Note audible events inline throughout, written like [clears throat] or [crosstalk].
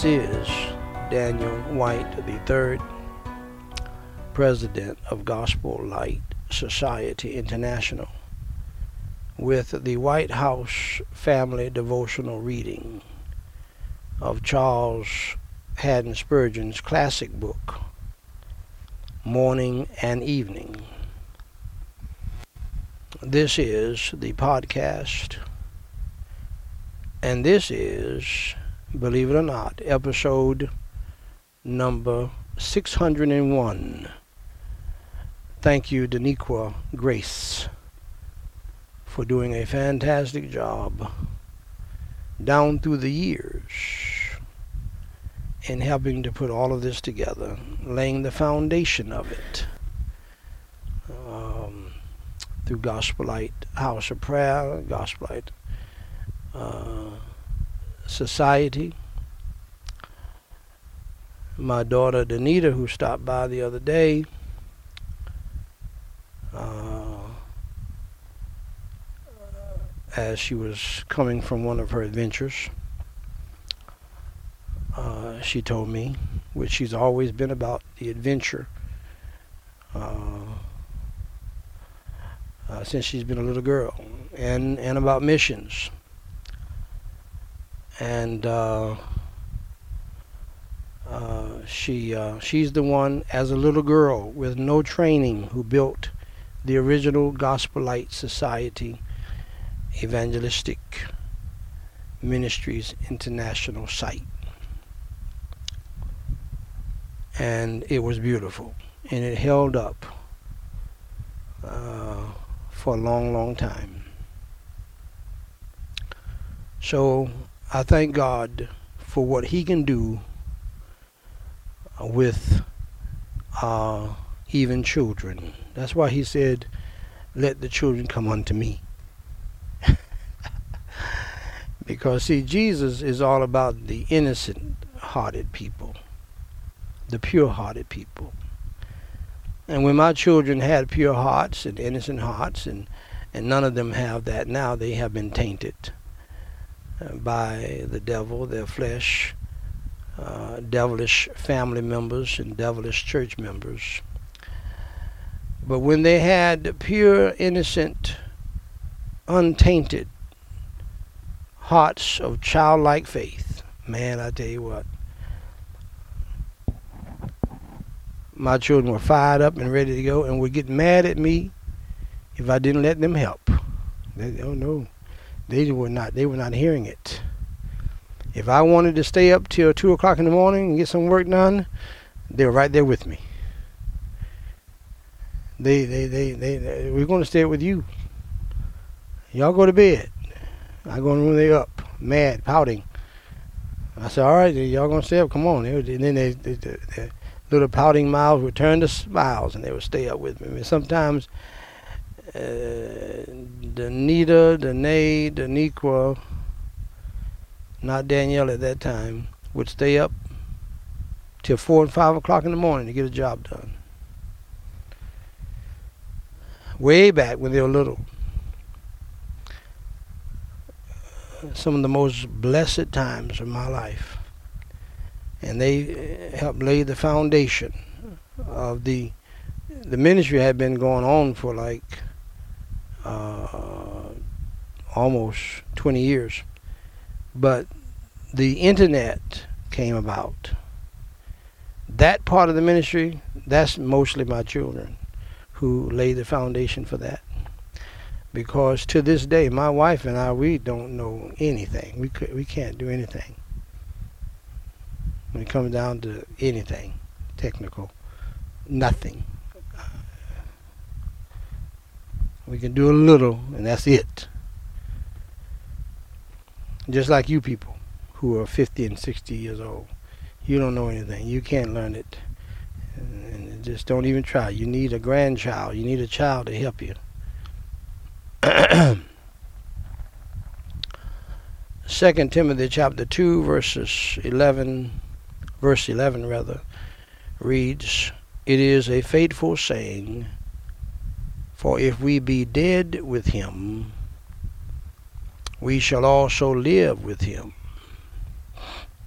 This is Daniel White III, President of Gospel Light Society International, with the White House Family Devotional Reading of Charles Haddon Spurgeon's classic book, Morning and Evening. This is the podcast, and this is, believe it or not, episode number 601. Thank you, Daniqua Grace, for doing a fantastic job down through the years in helping to put all of this together, laying the foundation of it um, through Gospel Light House of Prayer, Gospel Light uh, Society. My daughter Danita, who stopped by the other day, uh, as she was coming from one of her adventures. Uh, she told me, which she's always been about the adventure uh, uh, since she's been a little girl, and and about missions. And uh, uh, she uh, she's the one as a little girl with no training who built the original Gospel Light Society Evangelistic Ministries International site. And it was beautiful. And it held up uh, for a long, long time. So I thank God for what He can do with uh, even children. That's why He said, Let the children come unto me. [laughs] because, see, Jesus is all about the innocent hearted people, the pure hearted people. And when my children had pure hearts and innocent hearts, and, and none of them have that now, they have been tainted by the devil, their flesh, uh, devilish family members, and devilish church members. But when they had pure, innocent, untainted hearts of childlike faith, man, I tell you what, my children were fired up and ready to go and would get mad at me if I didn't let them help. They, oh no, they were not. They were not hearing it. If I wanted to stay up till two o'clock in the morning and get some work done, they were right there with me. They, they, they, they, they we're going to stay up with you. Y'all go to bed. I go in the room. They up, mad, pouting. I said, all right, y'all gonna stay up? Come on. And then they, they, they, they little pouting mouths would turn to smiles and they would stay up with me. I mean, sometimes Uh, Danita, Danae, Daniqua, not Danielle at that time, would stay up till four and five o'clock in the morning to get a job done. Way back when they were little. Some of the most blessed times of my life and they uh, helped lay the foundation of the the ministry had been going on for like uh, almost 20 years but the internet came about that part of the ministry that's mostly my children who laid the foundation for that because to this day my wife and I we don't know anything we could, we can't do anything when it comes down to anything technical. Nothing. We can do a little, and that's it. Just like you people who are 50 and 60 years old. You don't know anything. You can't learn it. And just don't even try. You need a grandchild. You need a child to help you. [clears throat] Second Timothy chapter 2 verses 11 verse 11 rather, reads, It is a faithful saying, for if we be dead with him, we shall also live with him.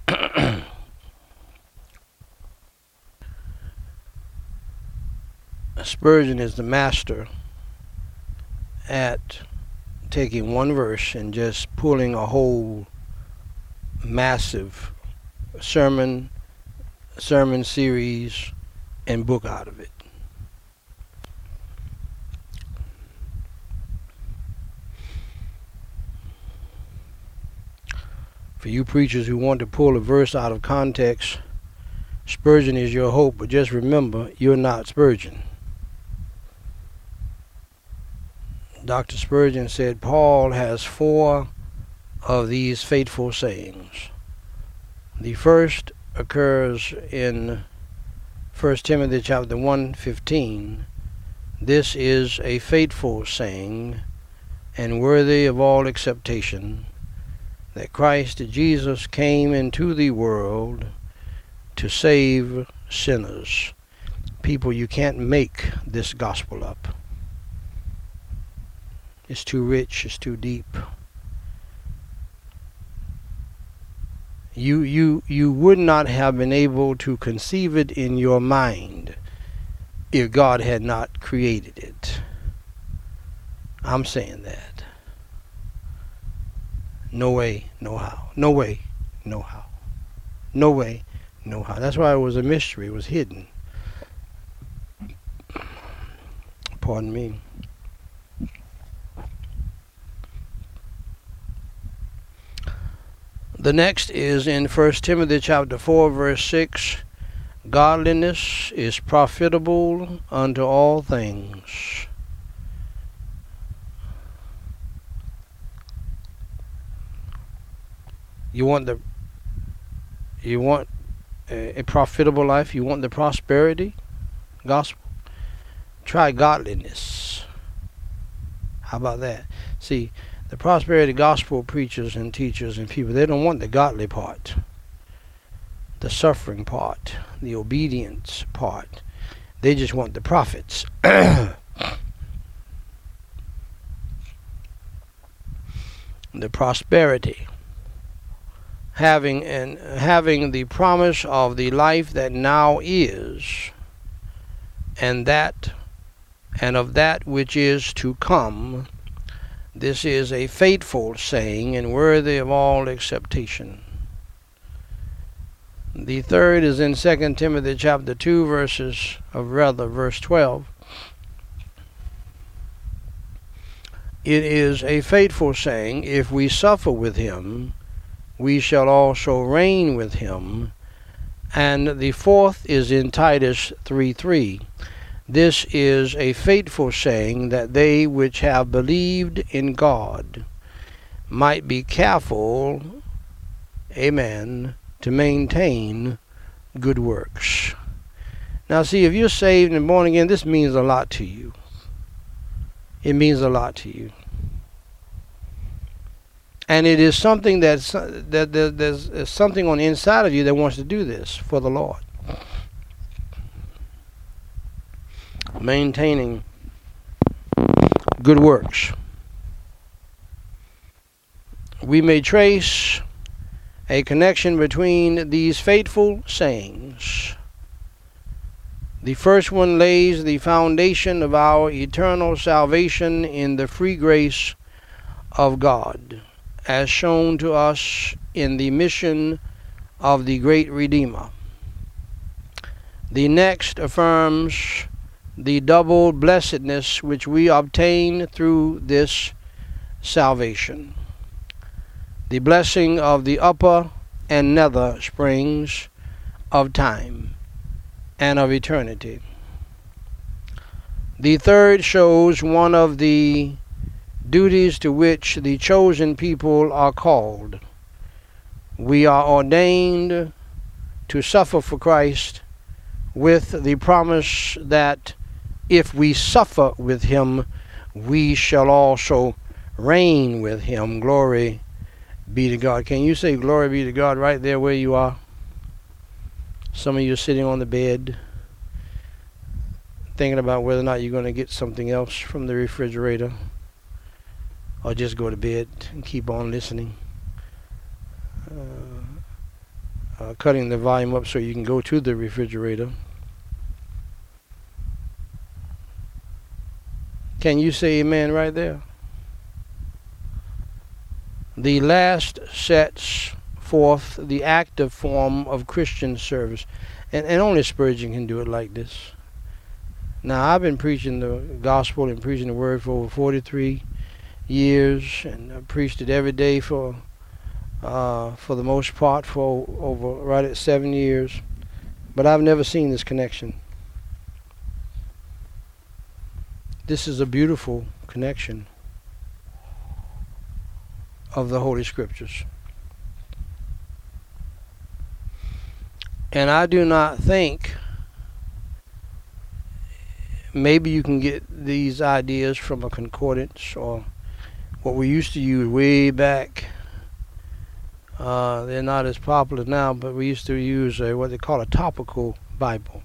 [clears throat] Spurgeon is the master at taking one verse and just pulling a whole massive sermon, sermon series, and book out of it. For you preachers who want to pull a verse out of context, Spurgeon is your hope, but just remember, you're not Spurgeon. Dr. Spurgeon said Paul has four of these fateful sayings. The first occurs in 1 Timothy chapter 1 15. This is a fateful saying and worthy of all acceptation that Christ Jesus came into the world to save sinners. People, you can't make this gospel up. It's too rich, it's too deep. You, you, you would not have been able to conceive it in your mind if God had not created it. I'm saying that. No way, no how. No way, no how. No way, no how. That's why it was a mystery. It was hidden. Pardon me. The next is in 1 Timothy chapter 4 verse 6. Godliness is profitable unto all things You want the you want a, a profitable life, you want the prosperity gospel. Try godliness. How about that? See, the prosperity gospel preachers and teachers and people, they don't want the godly part, the suffering part, the obedience part. They just want the profits. [coughs] the prosperity having and having the promise of the life that now is and that and of that which is to come. This is a fateful saying and worthy of all acceptation. The third is in 2 Timothy chapter 2 verses of rather verse 12 it is a fateful saying if we suffer with him we shall also reign with him. And the fourth is in Titus 3 3. This is a faithful saying that they which have believed in God might be careful, amen, to maintain good works. Now, see, if you're saved and born again, this means a lot to you. It means a lot to you and it is something that's that there's something on the inside of you that wants to do this for the Lord. Maintaining good works. We may trace a connection between these fateful sayings. The first one lays the foundation of our eternal salvation in the free grace of God as shown to us in the mission of the great Redeemer. The next affirms the double blessedness which we obtain through this salvation. The blessing of the upper and nether springs of time and of eternity. The third shows one of the duties to which the chosen people are called. We are ordained to suffer for Christ with the promise that if we suffer with him, we shall also reign with him. Glory be to God. Can you say glory be to God right there where you are? Some of you are sitting on the bed thinking about whether or not you're going to get something else from the refrigerator or just go to bed and keep on listening. Uh, uh, cutting the volume up so you can go to the refrigerator. Can you say amen right there? The last sets forth the active form of Christian service. And, and only Spurgeon can do it like this. Now, I've been preaching the gospel and preaching the word for over 43 years, and I preached it every day for, uh, for the most part, for over right at seven years. But I've never seen this connection. This is a beautiful connection of the Holy Scriptures. And I do not think maybe you can get these ideas from a concordance or what we used to use way back. Uh, they're not as popular now, but we used to use a, what they call a topical Bible.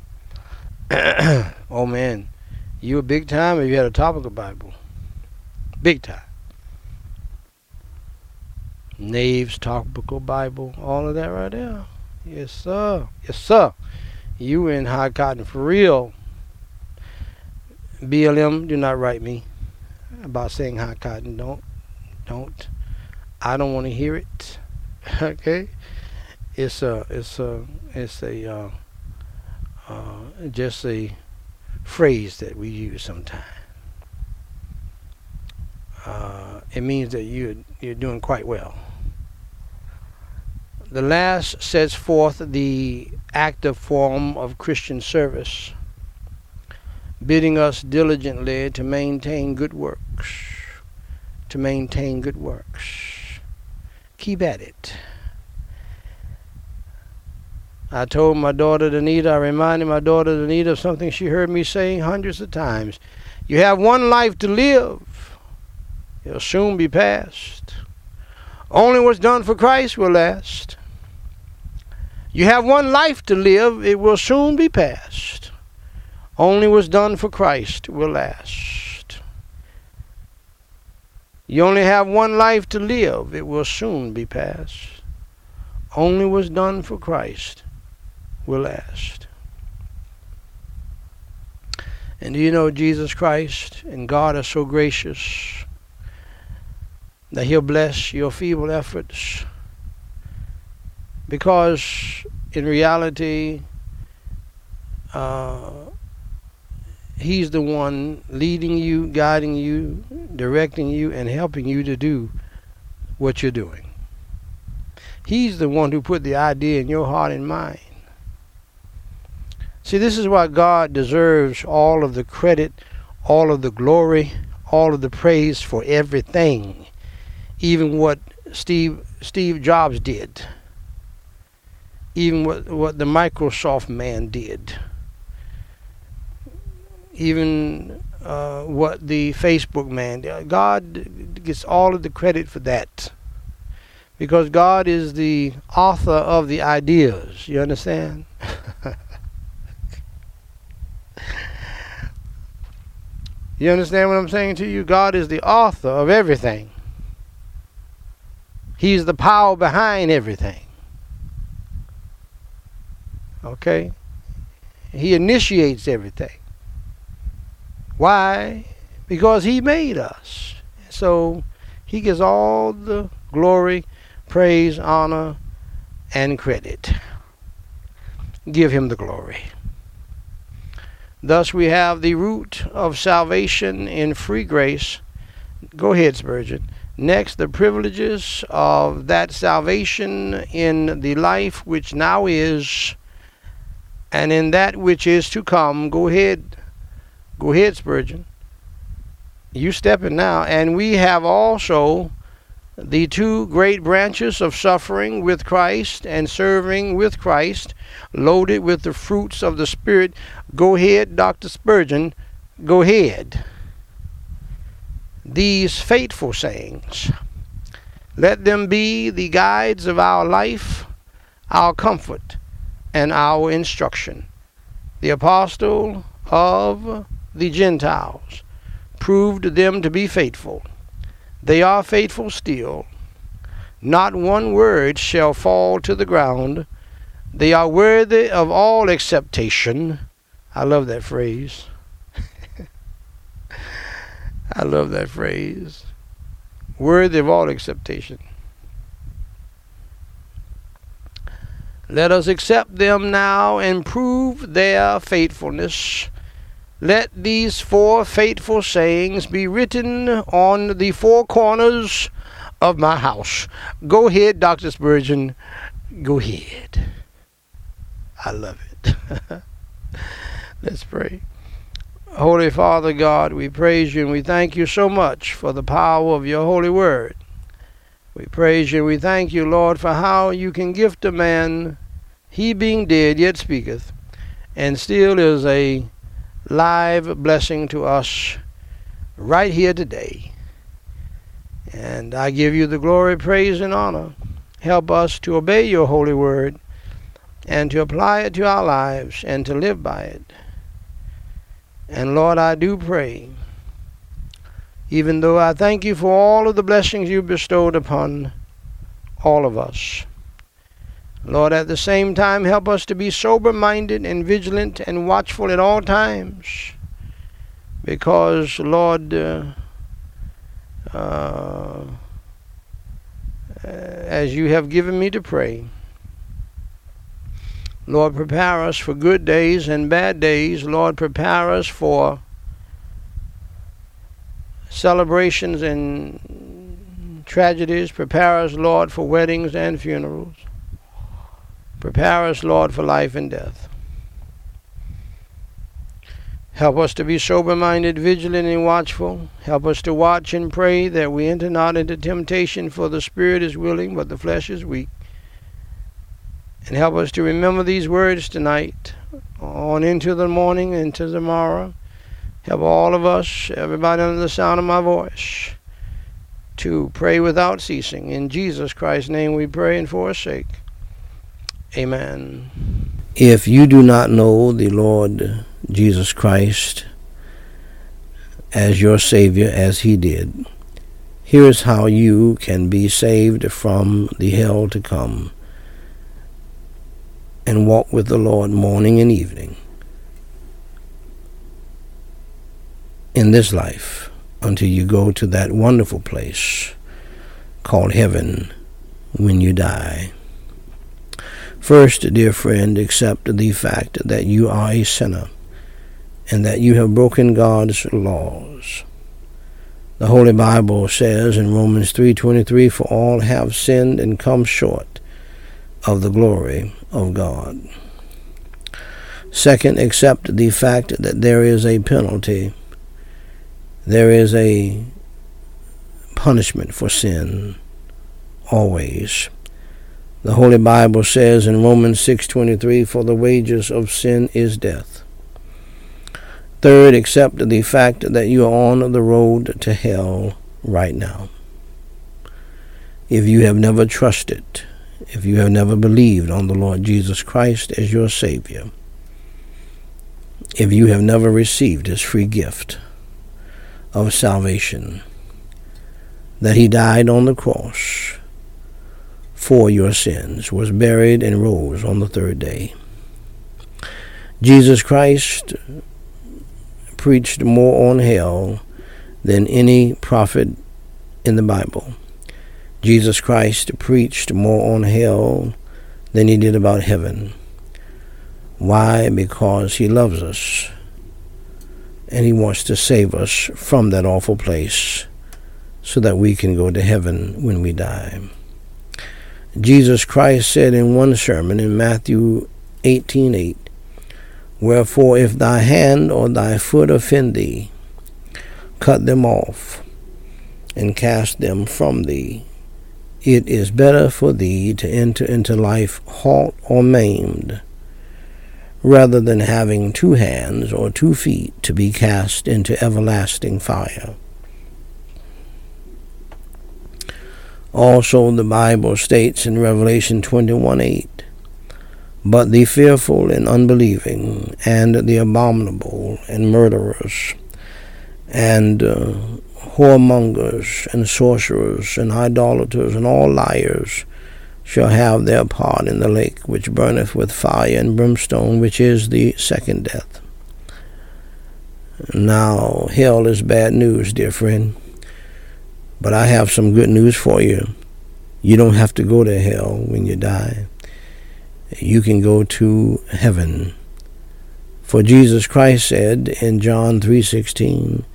[coughs] oh man, you were big time if you had a topical Bible. Big time. Nave's topical Bible, all of that right there. Yes, sir. Yes, sir. You in high cotton for real. BLM, do not write me about saying high cotton. Don't, don't. I don't want to hear it. [laughs] okay. It's a, it's a, it's a, uh, uh, just a phrase that we use sometimes. Uh, it means that you you're doing quite well. The last sets forth the active form of Christian service, bidding us diligently to maintain good works. To maintain good works. Keep at it. I told my daughter Danita, I reminded my daughter Danita of something she heard me saying hundreds of times. You have one life to live, it'll soon be past. Only what's done for Christ will last. You have one life to live, it will soon be past. Only what's done for Christ will last. You only have one life to live, it will soon be past. Only what's done for Christ will last. And do you know Jesus Christ and God are so gracious that He'll bless your feeble efforts? Because in reality, uh, He's the one leading you, guiding you, directing you, and helping you to do what you're doing. He's the one who put the idea in your heart and mind. See, this is why God deserves all of the credit, all of the glory, all of the praise for everything, even what Steve Steve Jobs did, even what what the Microsoft man did even uh, what the Facebook man. God gets all of the credit for that. Because God is the author of the ideas. You understand? [laughs] you understand what I'm saying to you? God is the author of everything. He's the power behind everything. Okay? He initiates everything. Why? Because he made us. So he gets all the glory, praise, honor, and credit. Give him the glory. Thus we have the root of salvation in free grace. Go ahead, Spurgeon. Next, the privileges of that salvation in the life which now is, and in that which is to come. Go ahead, Go ahead, Spurgeon. You stepping now. And we have also the two great branches of suffering with Christ and serving with Christ, loaded with the fruits of the Spirit. Go ahead, Dr. Spurgeon. Go ahead. These fateful sayings, let them be the guides of our life, our comfort, and our instruction. The apostle of the Gentiles, proved them to be faithful. They are faithful still. Not one word shall fall to the ground. They are worthy of all acceptation. I love that phrase. [laughs] I love that phrase. Worthy of all acceptation. Let us accept them now and prove their faithfulness. Let these four fateful sayings be written on the four corners of my house. Go ahead, Dr. Spurgeon. Go ahead. I love it. [laughs] Let's pray. Holy Father God, we praise you and we thank you so much for the power of your holy word. We praise you and we thank you, Lord, for how you can gift a man, he being dead yet speaketh, and still is a live blessing to us right here today. And I give you the glory, praise, and honor. Help us to obey your holy word and to apply it to our lives and to live by it. And Lord, I do pray, even though I thank you for all of the blessings you bestowed upon all of us. Lord, at the same time, help us to be sober minded and vigilant and watchful at all times. Because, Lord, uh, uh, as you have given me to pray, Lord, prepare us for good days and bad days. Lord, prepare us for celebrations and tragedies. Prepare us, Lord, for weddings and funerals. Prepare us, Lord, for life and death. Help us to be sober minded, vigilant, and watchful. Help us to watch and pray that we enter not into temptation, for the spirit is willing, but the flesh is weak. And help us to remember these words tonight, on into the morning, into tomorrow. Help all of us, everybody under the sound of my voice, to pray without ceasing. In Jesus Christ's name we pray and for his sake. Amen. If you do not know the Lord Jesus Christ as your Savior as he did, here's how you can be saved from the hell to come and walk with the Lord morning and evening in this life until you go to that wonderful place called heaven when you die. First, dear friend, accept the fact that you are a sinner and that you have broken God's laws. The Holy Bible says in Romans 3:23 for all have sinned and come short of the glory of God. Second, accept the fact that there is a penalty. There is a punishment for sin always. The Holy Bible says in Romans 6:23 for the wages of sin is death. Third, accept the fact that you are on the road to hell right now. If you have never trusted if you have never believed on the Lord Jesus Christ as your Savior, if you have never received His free gift of salvation, that He died on the cross for your sins, was buried, and rose on the third day. Jesus Christ preached more on hell than any prophet in the Bible. Jesus Christ preached more on hell than he did about heaven. Why? Because he loves us and he wants to save us from that awful place so that we can go to heaven when we die. Jesus Christ said in one sermon in Matthew 18:8, 8, Wherefore if thy hand or thy foot offend thee, cut them off and cast them from thee. It is better for thee to enter into life halt or maimed, rather than having two hands or two feet to be cast into everlasting fire. Also, the Bible states in Revelation 21 8, But the fearful and unbelieving, and the abominable, and murderers, and uh, whoremongers and sorcerers and idolaters and all liars shall have their part in the lake which burneth with fire and brimstone, which is the second death. Now, hell is bad news, dear friend. But I have some good news for you. You don't have to go to hell when you die. You can go to heaven. For Jesus Christ said in John 3:16,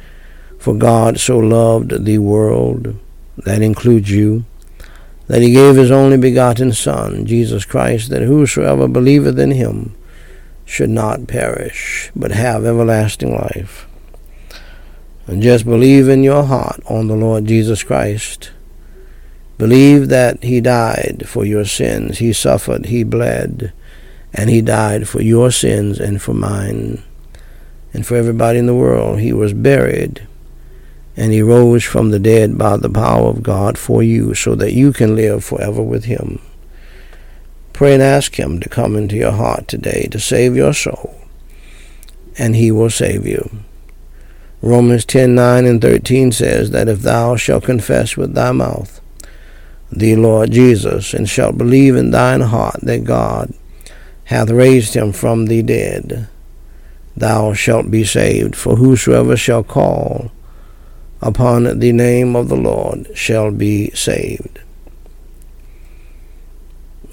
"For God so loved the world, that includes you, that he gave his only begotten Son, Jesus Christ, that whosoever believeth in him should not perish, but have everlasting life. And just believe in your heart on the Lord Jesus Christ. Believe that he died for your sins. He suffered, he bled, and he died for your sins and for mine and for everybody in the world. He was buried and he rose from the dead by the power of God for you so that you can live forever with him. Pray and ask him to come into your heart today to save your soul, and he will save you. Romans 10:9 and 13 says that if thou shalt confess with thy mouth the Lord Jesus, and shalt believe in thine heart that God hath raised him from the dead, thou shalt be saved. For whosoever shall call upon the name of the Lord shall be saved.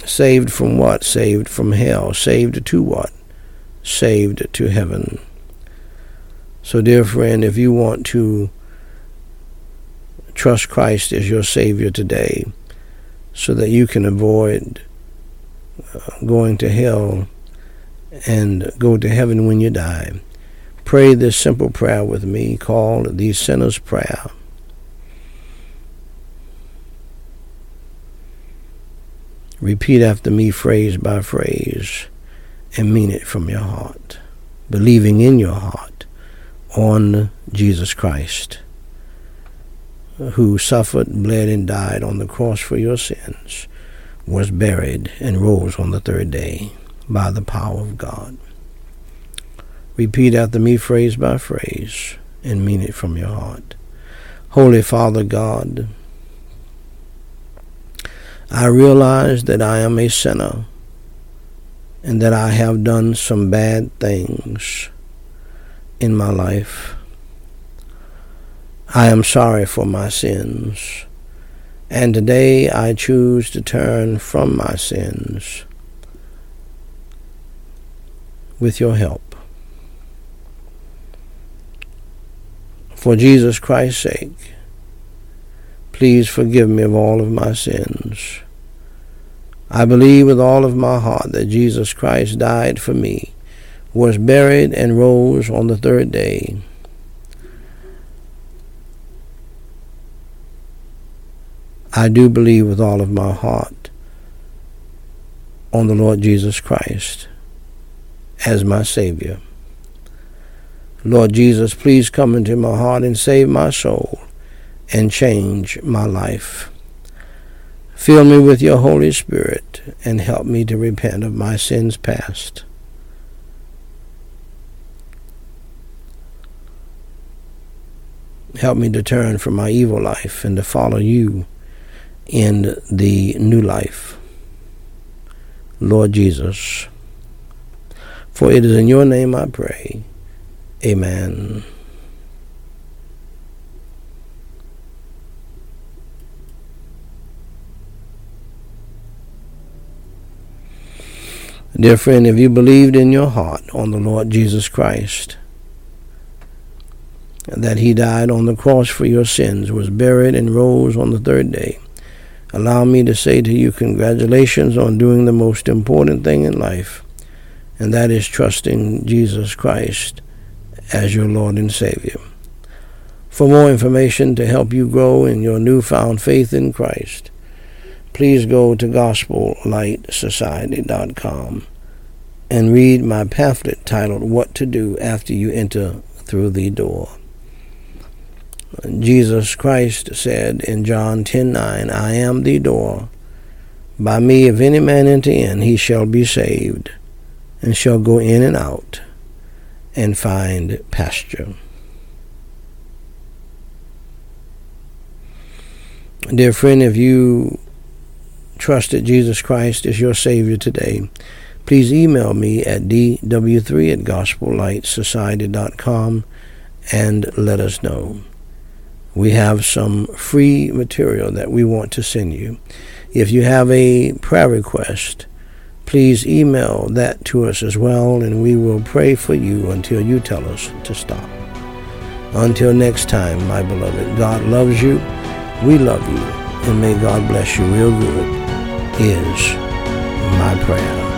Saved from what? Saved from hell. Saved to what? Saved to heaven. So, dear friend, if you want to trust Christ as your Savior today so that you can avoid uh, going to hell and go to heaven when you die, pray this simple prayer with me called the Sinner's Prayer. Repeat after me phrase by phrase and mean it from your heart, believing in your heart on Jesus Christ, who suffered, bled, and died on the cross for your sins, was buried, and rose on the third day by the power of God. Repeat after me phrase by phrase and mean it from your heart. Holy Father God, I realize that I am a sinner and that I have done some bad things in my life. I am sorry for my sins, and today I choose to turn from my sins with your help. For Jesus Christ's sake, Please forgive me of all of my sins. I believe with all of my heart that Jesus Christ died for me, was buried, and rose on the third day. I do believe with all of my heart on the Lord Jesus Christ as my Savior. Lord Jesus, please come into my heart and save my soul and change my life. Fill me with your Holy Spirit and help me to repent of my sins past. Help me to turn from my evil life and to follow you in the new life. Lord Jesus, for it is in your name I pray. Amen. Dear friend, if you believed in your heart on the Lord Jesus Christ, that he died on the cross for your sins, was buried, and rose on the third day, allow me to say to you congratulations on doing the most important thing in life, and that is trusting Jesus Christ as your Lord and Savior. For more information to help you grow in your newfound faith in Christ, please go to gospellightsociety.com and read my pamphlet titled What to Do After You Enter Through the Door. Jesus Christ said in John 10:9, I am the door. By me if any man enter in, he shall be saved, and shall go in and out, and find pasture. Dear friend, if you trust that Jesus Christ is your Savior today, please email me at dw3 at gospellightsociety.com and let us know. We have some free material that we want to send you. If you have a prayer request, please email that to us as well, and we will pray for you until you tell us to stop. Until next time, my beloved, God loves you, we love you, and may God bless you real good, is my prayer.